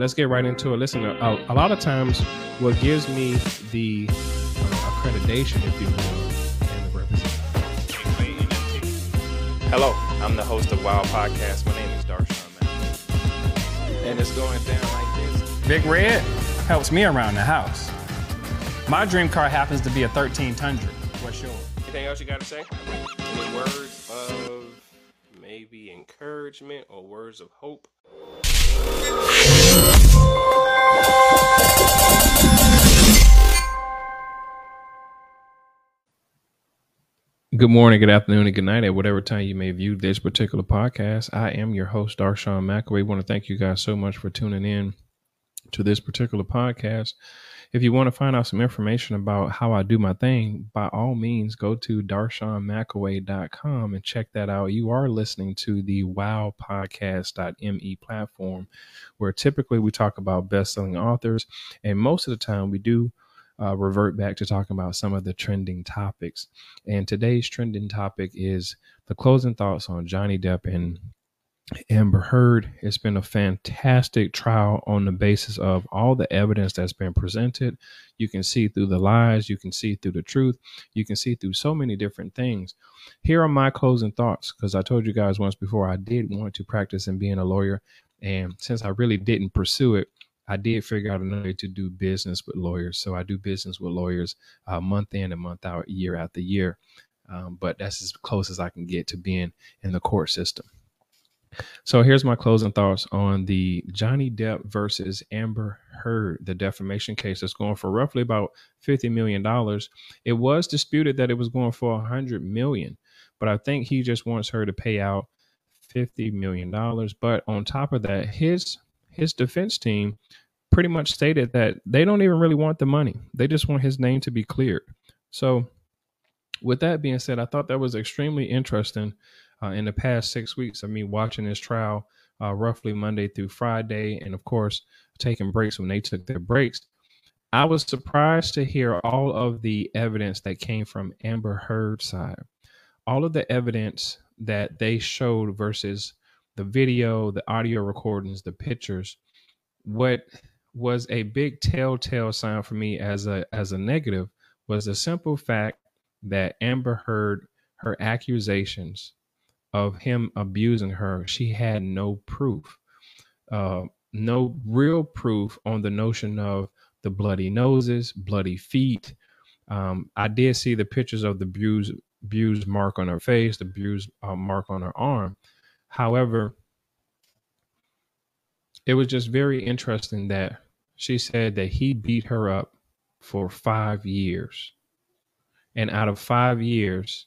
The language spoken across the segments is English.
let's get right into it. Listen, a, a lot of times, what gives me the uh, accreditation, if you will, and the representation. Hello, I'm the host of Wild Podcast. My name is Darshawn Mack. And it's going down like this. Big Red helps me around the house. My dream car happens to be a 13 Tundra. What's yours? Anything else you got to say? Any words of maybe encouragement or words of hope? Good morning, good afternoon, and good night at whatever time you may view this particular podcast. I am your host, Darshawn McAway. I want to thank you guys so much for tuning in to this particular podcast. If you want to find out some information about how I do my thing, by all means, go to darshawnmcaway.com and check that out. You are listening to the wowpodcast.me platform, where typically we talk about best-selling authors, and most of the time we do uh, revert back to talking about some of the trending topics. And today's trending topic is the closing thoughts on Johnny Depp and Amber Heard. It's been a fantastic trial on the basis of all the evidence that's been presented. You can see through the lies, you can see through the truth, you can see through so many different things. Here are my closing thoughts because I told you guys once before I did want to practice in being a lawyer. And since I really didn't pursue it, I did figure out another way to do business with lawyers. So I do business with lawyers uh, month in and month out, year after year. Um, but that's as close as I can get to being in the court system. So here's my closing thoughts on the Johnny Depp versus Amber Heard, the defamation case that's going for roughly about $50 million. It was disputed that it was going for a 100 million, but I think he just wants her to pay out $50 million. But on top of that, his his defense team pretty much stated that they don't even really want the money. They just want his name to be cleared. So, with that being said, I thought that was extremely interesting. Uh, in the past six weeks of me watching this trial, uh, roughly Monday through Friday, and of course, taking breaks when they took their breaks, I was surprised to hear all of the evidence that came from Amber Heard's side. All of the evidence that they showed versus the video, the audio recordings, the pictures. What was a big telltale sign for me as a as a negative was the simple fact that Amber Heard her accusations of him abusing her. She had no proof, uh, no real proof on the notion of the bloody noses, bloody feet. Um, I did see the pictures of the bruise, bruise mark on her face, the bruise uh, mark on her arm. However, it was just very interesting that she said that he beat her up for five years. And out of five years,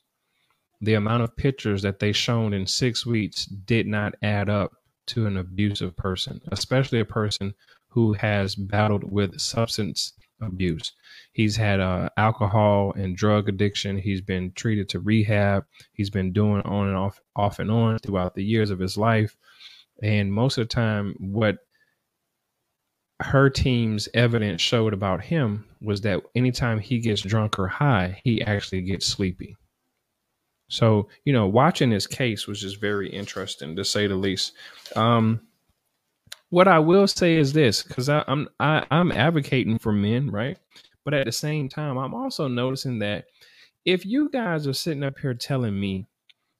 the amount of pictures that they shown in six weeks did not add up to an abusive person, especially a person who has battled with substance abuse. He's had uh, alcohol and drug addiction. He's been treated to rehab. He's been doing on and off, off and on throughout the years of his life. And most of the time, what her team's evidence showed about him was that anytime he gets drunk or high, he actually gets sleepy. So, you know, watching this case was just very interesting to say the least. Um, what I will say is this, because I'm I, I'm advocating for men, right? But at the same time, I'm also noticing that if you guys are sitting up here telling me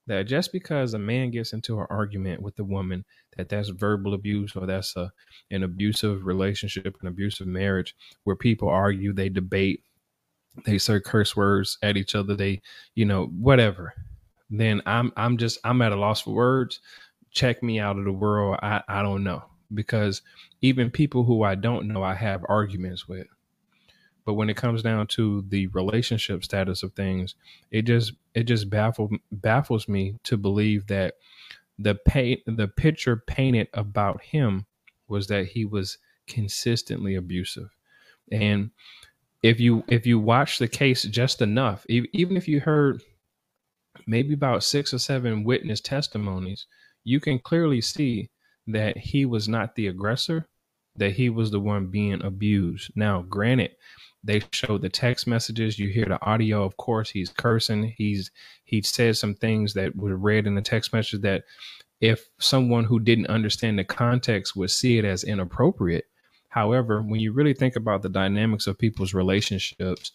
that just because a man gets into an argument with a woman that that's verbal abuse or that's a an abusive relationship an abusive marriage where people argue they debate they say curse words at each other they you know whatever then i'm i'm just i'm at a loss for words check me out of the world i i don't know because even people who I don't know, I have arguments with. But when it comes down to the relationship status of things, it just it just baffles baffles me to believe that the paint the picture painted about him was that he was consistently abusive. And if you if you watch the case just enough, even if you heard maybe about six or seven witness testimonies, you can clearly see that he was not the aggressor, that he was the one being abused. Now, granted, they show the text messages, you hear the audio, of course, he's cursing. He's he said some things that were read in the text message that if someone who didn't understand the context would see it as inappropriate. However, when you really think about the dynamics of people's relationships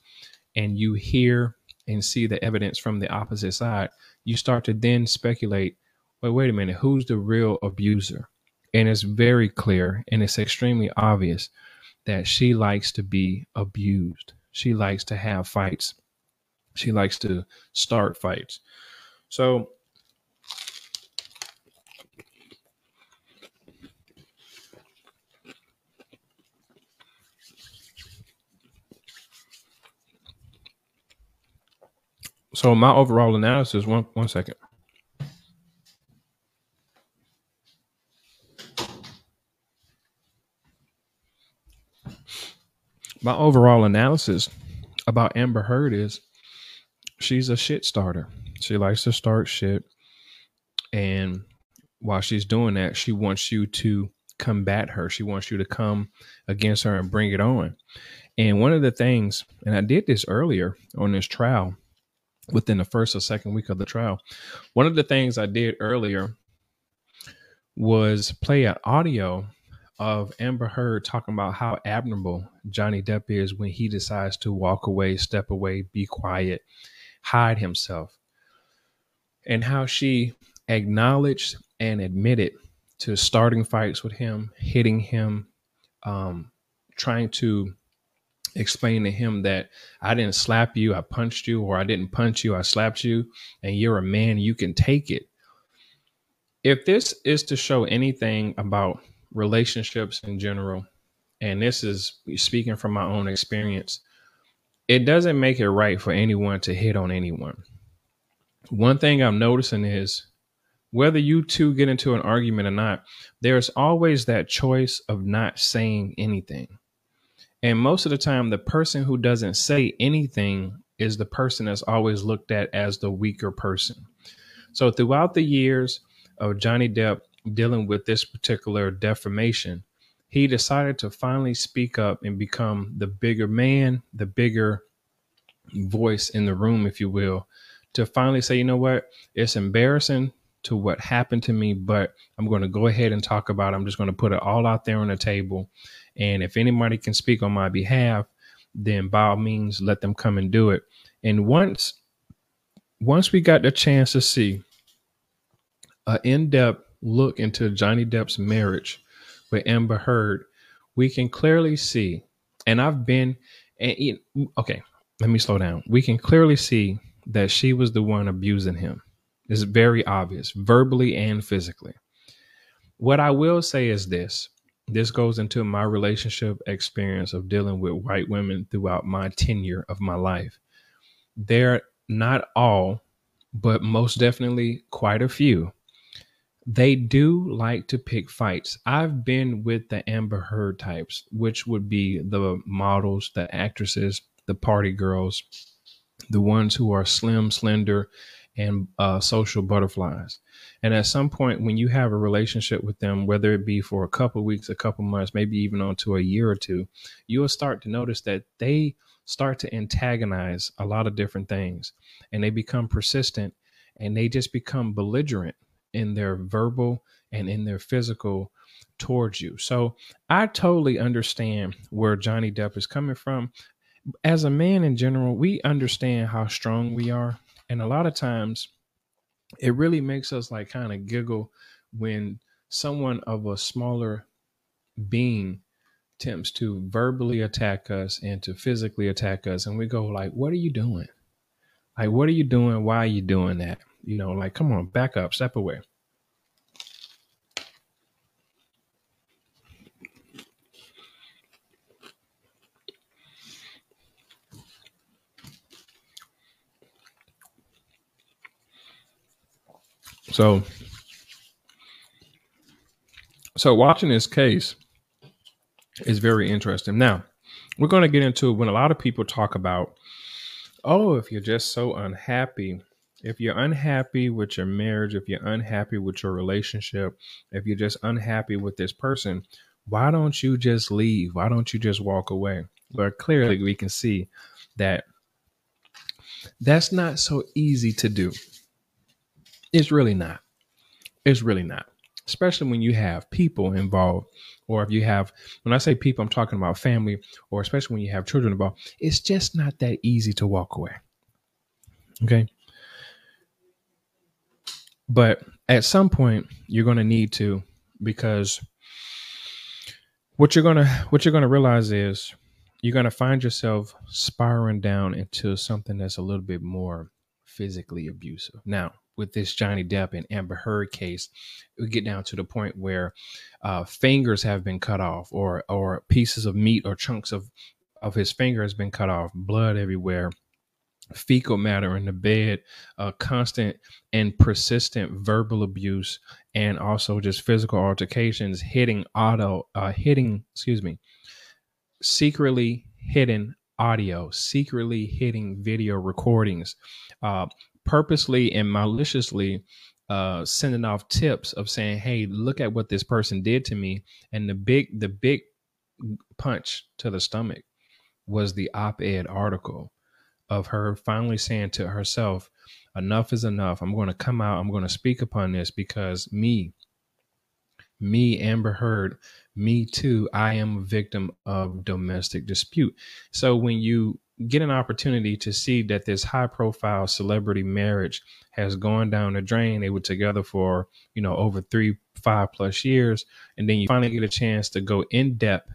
and you hear and see the evidence from the opposite side, you start to then speculate wait, wait a minute, who's the real abuser? And it's very clear and it's extremely obvious that she likes to be abused. She likes to have fights. She likes to start fights. So, so my overall analysis one one second my overall analysis about Amber Heard is she's a shit starter. She likes to start shit. And while she's doing that, she wants you to combat her. She wants you to come against her and bring it on. And one of the things, and I did this earlier on this trial within the first or second week of the trial, one of the things I did earlier was play an audio of Amber Heard talking about how admirable Johnny Depp is when he decides to walk away, step away, be quiet, hide himself, and how she acknowledged and admitted to starting fights with him, hitting him, um, trying to explain to him that I didn't slap you, I punched you, or I didn't punch you, I slapped you, and you're a man, you can take it. If this is to show anything about relationships in general, and this is speaking from my own experience, it doesn't make it right for anyone to hit on anyone. One thing I'm noticing is whether you two get into an argument or not, there's always that choice of not saying anything. And most of the time, the person who doesn't say anything is the person that's always looked at as the weaker person. So throughout the years of Johnny Depp dealing with this particular defamation, he decided to finally speak up and become the bigger man, the bigger voice in the room, if you will, to finally say, you know what, it's embarrassing to what happened to me, but I'm going to go ahead and talk about it. I'm just going to put it all out there on the table. And if anybody can speak on my behalf, then by all means, let them come and do it. And once, once we got the chance to see an in-depth look into Johnny Depp's marriage with Amber Heard, we can clearly see, and I've been, and okay, let me slow down. We can clearly see that she was the one abusing him. It's very obvious, verbally and physically. What I will say is this this goes into my relationship experience of dealing with white women throughout my tenure of my life. They're not all, but most definitely quite a few they do like to pick fights. I've been with the Amber Heard types, which would be the models, the actresses, the party girls, the ones who are slim, slender, and uh, social butterflies. And at some point, when you have a relationship with them, whether it be for a couple weeks, a couple months, maybe even on to a year or two, you will start to notice that they start to antagonize a lot of different things and they become persistent and they just become belligerent in their verbal and in their physical towards you. So I totally understand where Johnny Depp is coming from. As a man in general, we understand how strong we are. And a lot of times it really makes us like kind of giggle when someone of a smaller being attempts to verbally attack us and to physically attack us. And we go like what are you doing? Like what are you doing? Why are you doing that? You know, like, come on, back up, step away. So, so watching this case is very interesting. Now, we're going to get into when a lot of people talk about, oh, if you're just so unhappy if you're unhappy with your marriage, if you're unhappy with your relationship, if you're just unhappy with this person, why don't you just leave? Why don't you just walk away? But clearly, we can see that that's not so easy to do. It's really not. It's really not, especially when you have people involved, or if you have, when I say people, I'm talking about family, or especially when you have children involved. It's just not that easy to walk away. Okay. But at some point, you're going to need to, because what you're gonna what you're gonna realize is you're gonna find yourself spiraling down into something that's a little bit more physically abusive. Now, with this Johnny Depp and Amber Heard case, we get down to the point where uh, fingers have been cut off, or or pieces of meat or chunks of of his finger has been cut off, blood everywhere, fecal matter in the bed, uh, constant and persistent verbal abuse, and also just physical altercations, hitting auto, uh, hitting, excuse me, secretly hidden audio, secretly hitting video recordings, uh, purposely and maliciously uh, sending off tips of saying, "Hey, look at what this person did to me," and the big, the big punch to the stomach was the op-ed article of her finally saying to herself, enough is enough. I'm going to come out. I'm going to speak upon this because me, me, Amber Heard, me too, I am a victim of domestic dispute. So when you get an opportunity to see that this high profile celebrity marriage has gone down the drain, they were together for, you know, over three, five plus years. And then you finally get a chance to go in depth,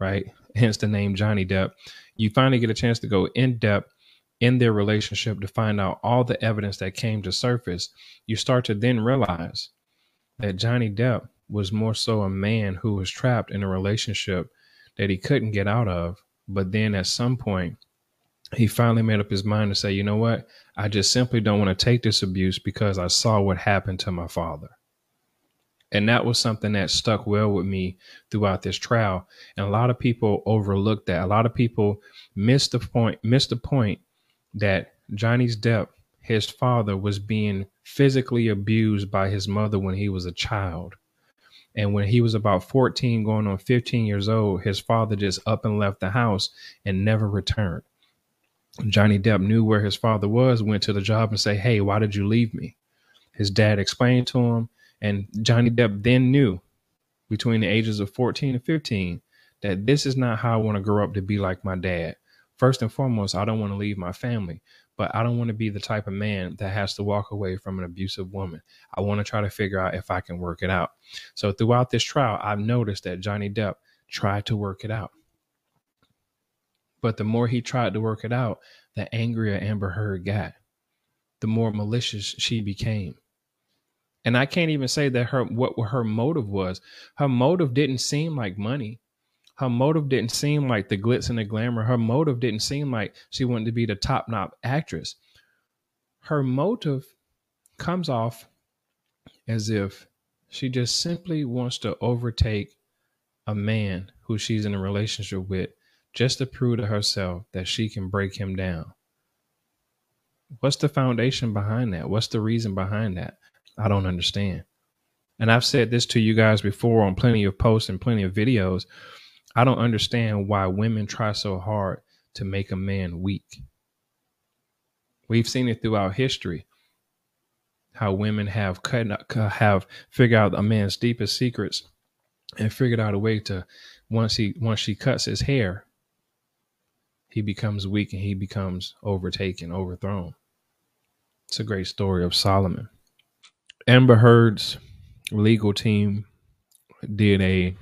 right? Hence the name Johnny Depp you finally get a chance to go in depth in their relationship to find out all the evidence that came to surface, you start to then realize that Johnny Depp was more so a man who was trapped in a relationship that he couldn't get out of. But then at some point, he finally made up his mind to say, you know what? I just simply don't want to take this abuse because I saw what happened to my father. And that was something that stuck well with me throughout this trial. And a lot of people overlooked that. A lot of people missed the point, missed the point that Johnny's Depp, his father, was being physically abused by his mother when he was a child. And when he was about 14, going on 15 years old, his father just up and left the house and never returned. Johnny Depp knew where his father was, went to the job and say, Hey, why did you leave me? His dad explained to him and Johnny Depp then knew between the ages of 14 and 15 that this is not how I want to grow up to be like my dad. First and foremost, I don't want to leave my family, but I don't want to be the type of man that has to walk away from an abusive woman. I want to try to figure out if I can work it out. So throughout this trial, I've noticed that Johnny Depp tried to work it out. But the more he tried to work it out, the angrier Amber Heard got, the more malicious she became. And I can't even say that her what her motive was. Her motive didn't seem like money. Her motive didn't seem like the glitz and the glamour. Her motive didn't seem like she wanted to be the top notch actress. Her motive comes off as if she just simply wants to overtake a man who she's in a relationship with just to prove to herself that she can break him down. What's the foundation behind that? What's the reason behind that? I don't understand. And I've said this to you guys before on plenty of posts and plenty of videos. I don't understand why women try so hard to make a man weak. We've seen it throughout history how women have cut, have figured out a man's deepest secrets and figured out a way to once he once she cuts his hair, he becomes weak and he becomes overtaken, overthrown. It's a great story of Solomon. Amber Heard's legal team did a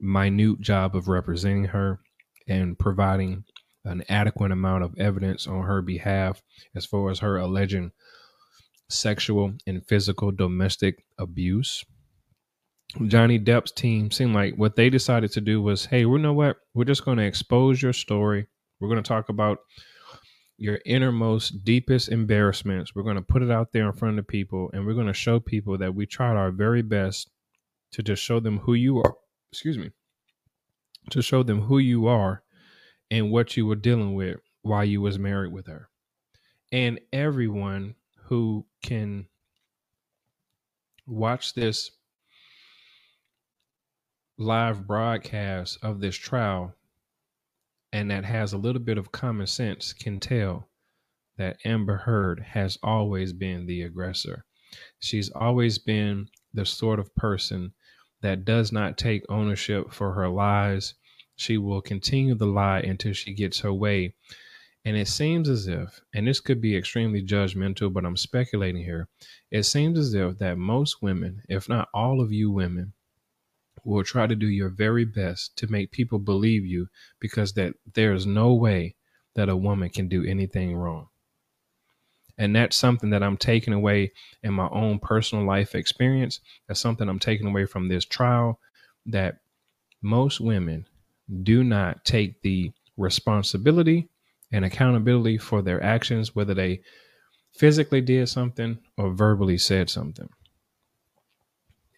minute job of representing her and providing an adequate amount of evidence on her behalf as far as her alleged sexual and physical domestic abuse. Johnny Depp's team seemed like what they decided to do was, hey, we know what? We're just going to expose your story. We're going to talk about your innermost, deepest embarrassments. We're going to put it out there in front of people and we're going to show people that we tried our very best to just show them who you are. Excuse me. To show them who you are and what you were dealing with while you was married with her. And everyone who can watch this live broadcast of this trial and that has a little bit of common sense can tell that Amber Heard has always been the aggressor. She's always been the sort of person that does not take ownership for her lies. She will continue the lie until she gets her way. And it seems as if, and this could be extremely judgmental, but I'm speculating here. It seems as if that most women, if not all of you women, will try to do your very best to make people believe you because that there's no way that a woman can do anything wrong. And that's something that I'm taking away in my own personal life experience. That's something I'm taking away from this trial that most women do not take the responsibility and accountability for their actions, whether they physically did something or verbally said something.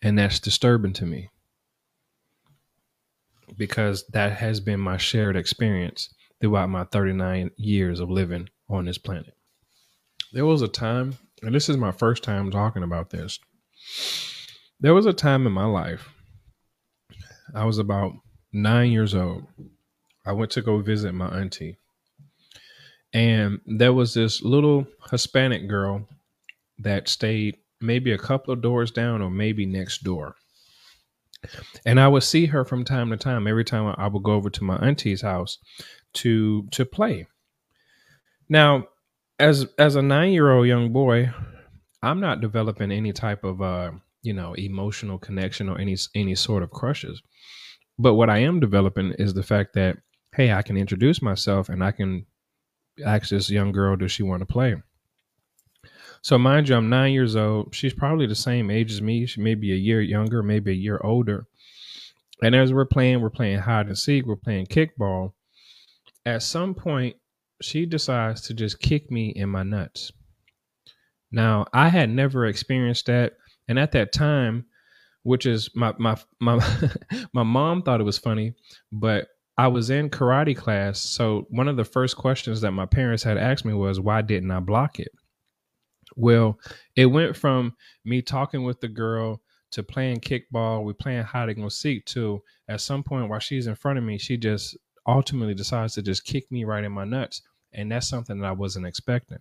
And that's disturbing to me because that has been my shared experience throughout my 39 years of living on this planet. There was a time, and this is my first time talking about this. There was a time in my life, I was about nine years old. I went to go visit my auntie. And there was this little Hispanic girl that stayed maybe a couple of doors down or maybe next door. And I would see her from time to time. Every time I would go over to my auntie's house to to play. Now, as as a nine year old young boy, I'm not developing any type of uh, you know emotional connection or any any sort of crushes. But what I am developing is the fact that hey, I can introduce myself and I can ask this young girl, does she want to play? So mind you, I'm nine years old. She's probably the same age as me. She may be a year younger, maybe a year older. And as we're playing, we're playing hide and seek, we're playing kickball. At some point, she decides to just kick me in my nuts. Now, I had never experienced that, and at that time, which is my my my my mom thought it was funny, but I was in karate class, so one of the first questions that my parents had asked me was why didn't I block it? Well, it went from me talking with the girl to playing kickball, we playing hide and go seek to at some point while she's in front of me, she just ultimately decides to just kick me right in my nuts. And that's something that I wasn't expecting.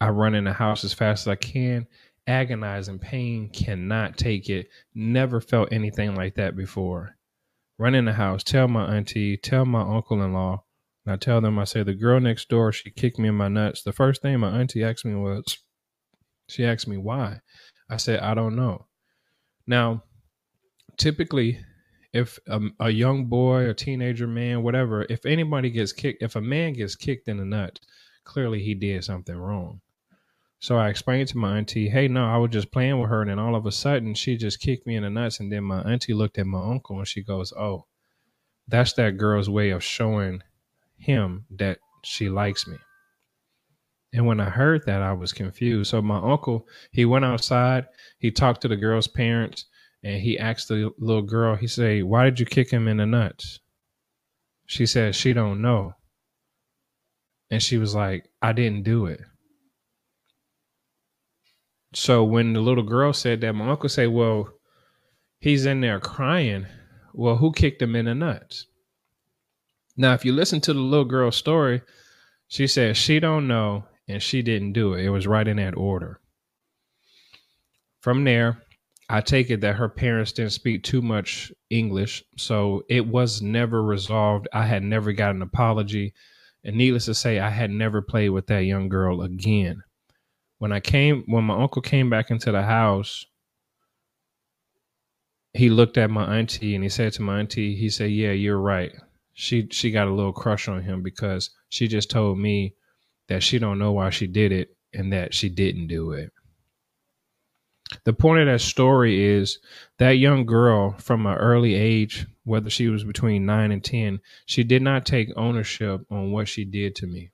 I run in the house as fast as I can, agonizing pain, cannot take it. Never felt anything like that before. Run in the house, tell my auntie, tell my uncle in law. And I tell them, I say, the girl next door, she kicked me in my nuts. The first thing my auntie asked me was, she asked me why. I said, I don't know. Now, typically, if a, a, young boy, a teenager, man, whatever, if anybody gets kicked, if a man gets kicked in the nuts, clearly he did something wrong. So I explained to my auntie, hey, no, I was just playing with her. And then all of a sudden she just kicked me in the nuts. And then my auntie looked at my uncle and she goes, oh, that's that girl's way of showing him that she likes me. And when I heard that, I was confused. So my uncle, he went outside, he talked to the girl's parents, and he asked the little girl, he say, Why did you kick him in the nuts? She said, She don't know. And she was like, I didn't do it. So when the little girl said that, my uncle said, Well, he's in there crying. Well, who kicked him in the nuts? Now, if you listen to the little girl's story, she said she don't know and she didn't do it. It was right in that order. From there, I take it that her parents didn't speak too much English, so it was never resolved. I had never got an apology, and needless to say, I had never played with that young girl again. When I came, when my uncle came back into the house, he looked at my auntie and he said to my auntie, he said, "Yeah, you're right. She she got a little crush on him because she just told me that she don't know why she did it and that she didn't do it." The point of that story is that young girl from an early age, whether she was between nine and 10, she did not take ownership on what she did to me.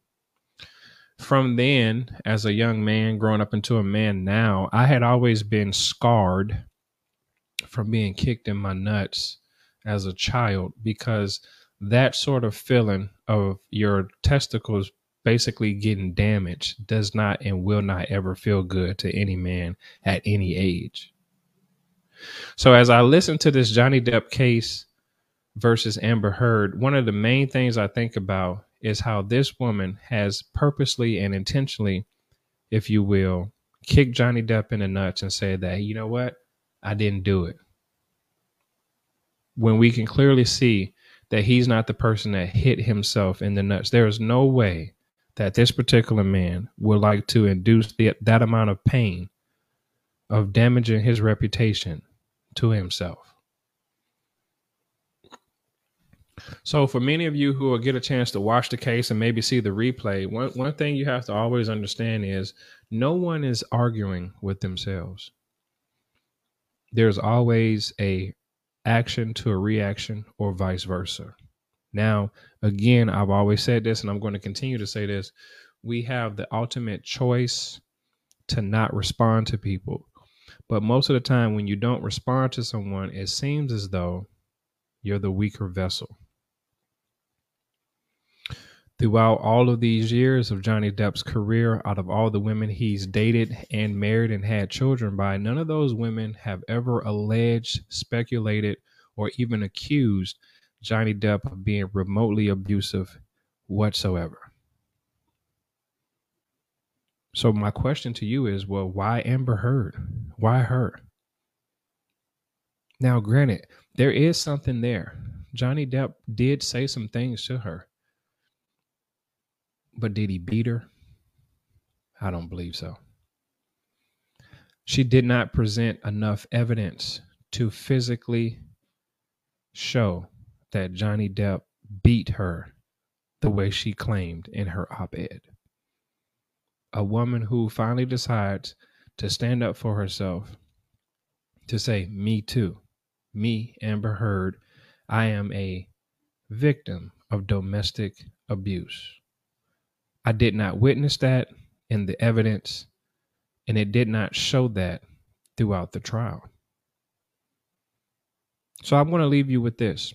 From then, as a young man growing up into a man now, I had always been scarred from being kicked in my nuts as a child because that sort of feeling of your testicles basically getting damaged does not and will not ever feel good to any man at any age. So as I listen to this Johnny Depp case versus Amber Heard, one of the main things I think about is how this woman has purposely and intentionally if you will, kick Johnny Depp in the nuts and say that, you know what? I didn't do it. When we can clearly see that he's not the person that hit himself in the nuts. There is no way that this particular man would like to induce the, that amount of pain of damaging his reputation to himself. So, for many of you who will get a chance to watch the case and maybe see the replay, one, one thing you have to always understand is no one is arguing with themselves. There's always a action to a reaction or vice versa. Now, again, I've always said this and I'm going to continue to say this. We have the ultimate choice to not respond to people. But most of the time, when you don't respond to someone, it seems as though you're the weaker vessel. Throughout all of these years of Johnny Depp's career, out of all the women he's dated and married and had children by, none of those women have ever alleged, speculated, or even accused Johnny Depp of being remotely abusive whatsoever. So my question to you is, well, why Amber Heard? Why her? Now, granted, there is something there. Johnny Depp did say some things to her. But did he beat her? I don't believe so. She did not present enough evidence to physically show that Johnny Depp beat her the way she claimed in her op ed. A woman who finally decides to stand up for herself, to say, Me too, me, Amber Heard, I am a victim of domestic abuse. I did not witness that in the evidence, and it did not show that throughout the trial. So I'm going to leave you with this.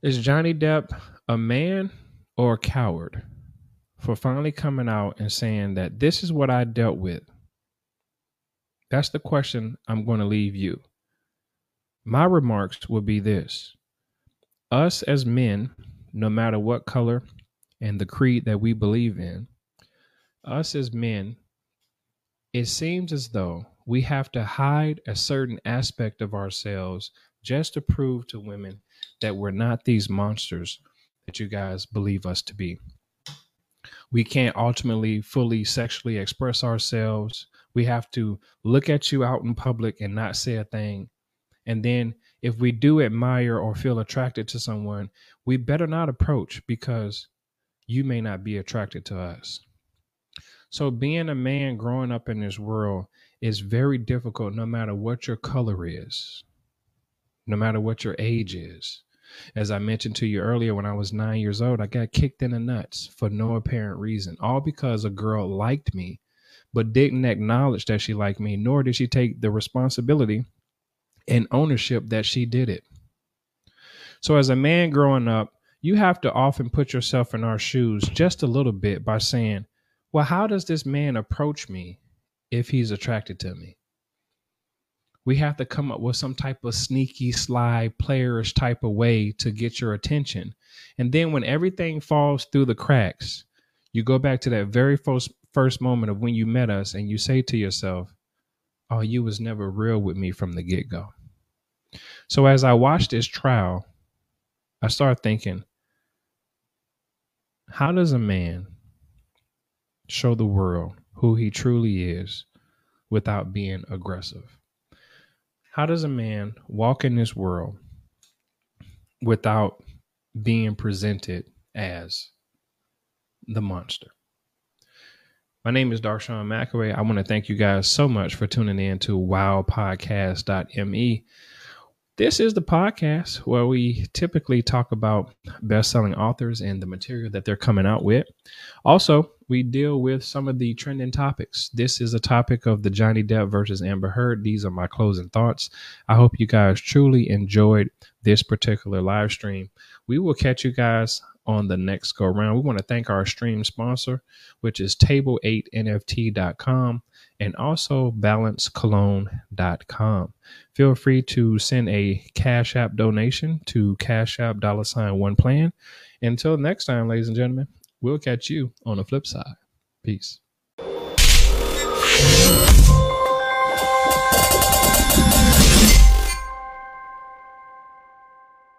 Is Johnny Depp a man or a coward for finally coming out and saying that this is what I dealt with? That's the question I'm going to leave you. My remarks will be this Us as men no matter what color and the creed that we believe in, us as men, it seems as though we have to hide a certain aspect of ourselves just to prove to women that we're not these monsters that you guys believe us to be. We can't ultimately fully sexually express ourselves. We have to look at you out in public and not say a thing. And then if we do admire or feel attracted to someone, we better not approach because you may not be attracted to us. So, being a man growing up in this world is very difficult no matter what your color is, no matter what your age is. As I mentioned to you earlier, when I was nine years old, I got kicked in the nuts for no apparent reason, all because a girl liked me, but didn't acknowledge that she liked me, nor did she take the responsibility and ownership that she did it. So, as a man growing up, you have to often put yourself in our shoes just a little bit by saying, Well, how does this man approach me if he's attracted to me? We have to come up with some type of sneaky, sly, playerish type of way to get your attention. And then when everything falls through the cracks, you go back to that very first first moment of when you met us and you say to yourself, Oh, you was never real with me from the get go. So as I watched this trial, I started thinking, how does a man show the world who he truly is without being aggressive? How does a man walk in this world without being presented as the monster? My name is Darshawn McAway. I want to thank you guys so much for tuning in to wowpodcast.me. This is the podcast where we typically talk about best selling authors and the material that they're coming out with. Also, we deal with some of the trending topics. This is a topic of the Johnny Depp versus Amber Heard. These are my closing thoughts. I hope you guys truly enjoyed this particular live stream. We will catch you guys on the next go round. We want to thank our stream sponsor, which is table8nft.com and also balancecologne.com. Feel free to send a Cash App donation to Cash App dollar sign one plan. Until next time, ladies and gentlemen, we'll catch you on the flip side. Peace.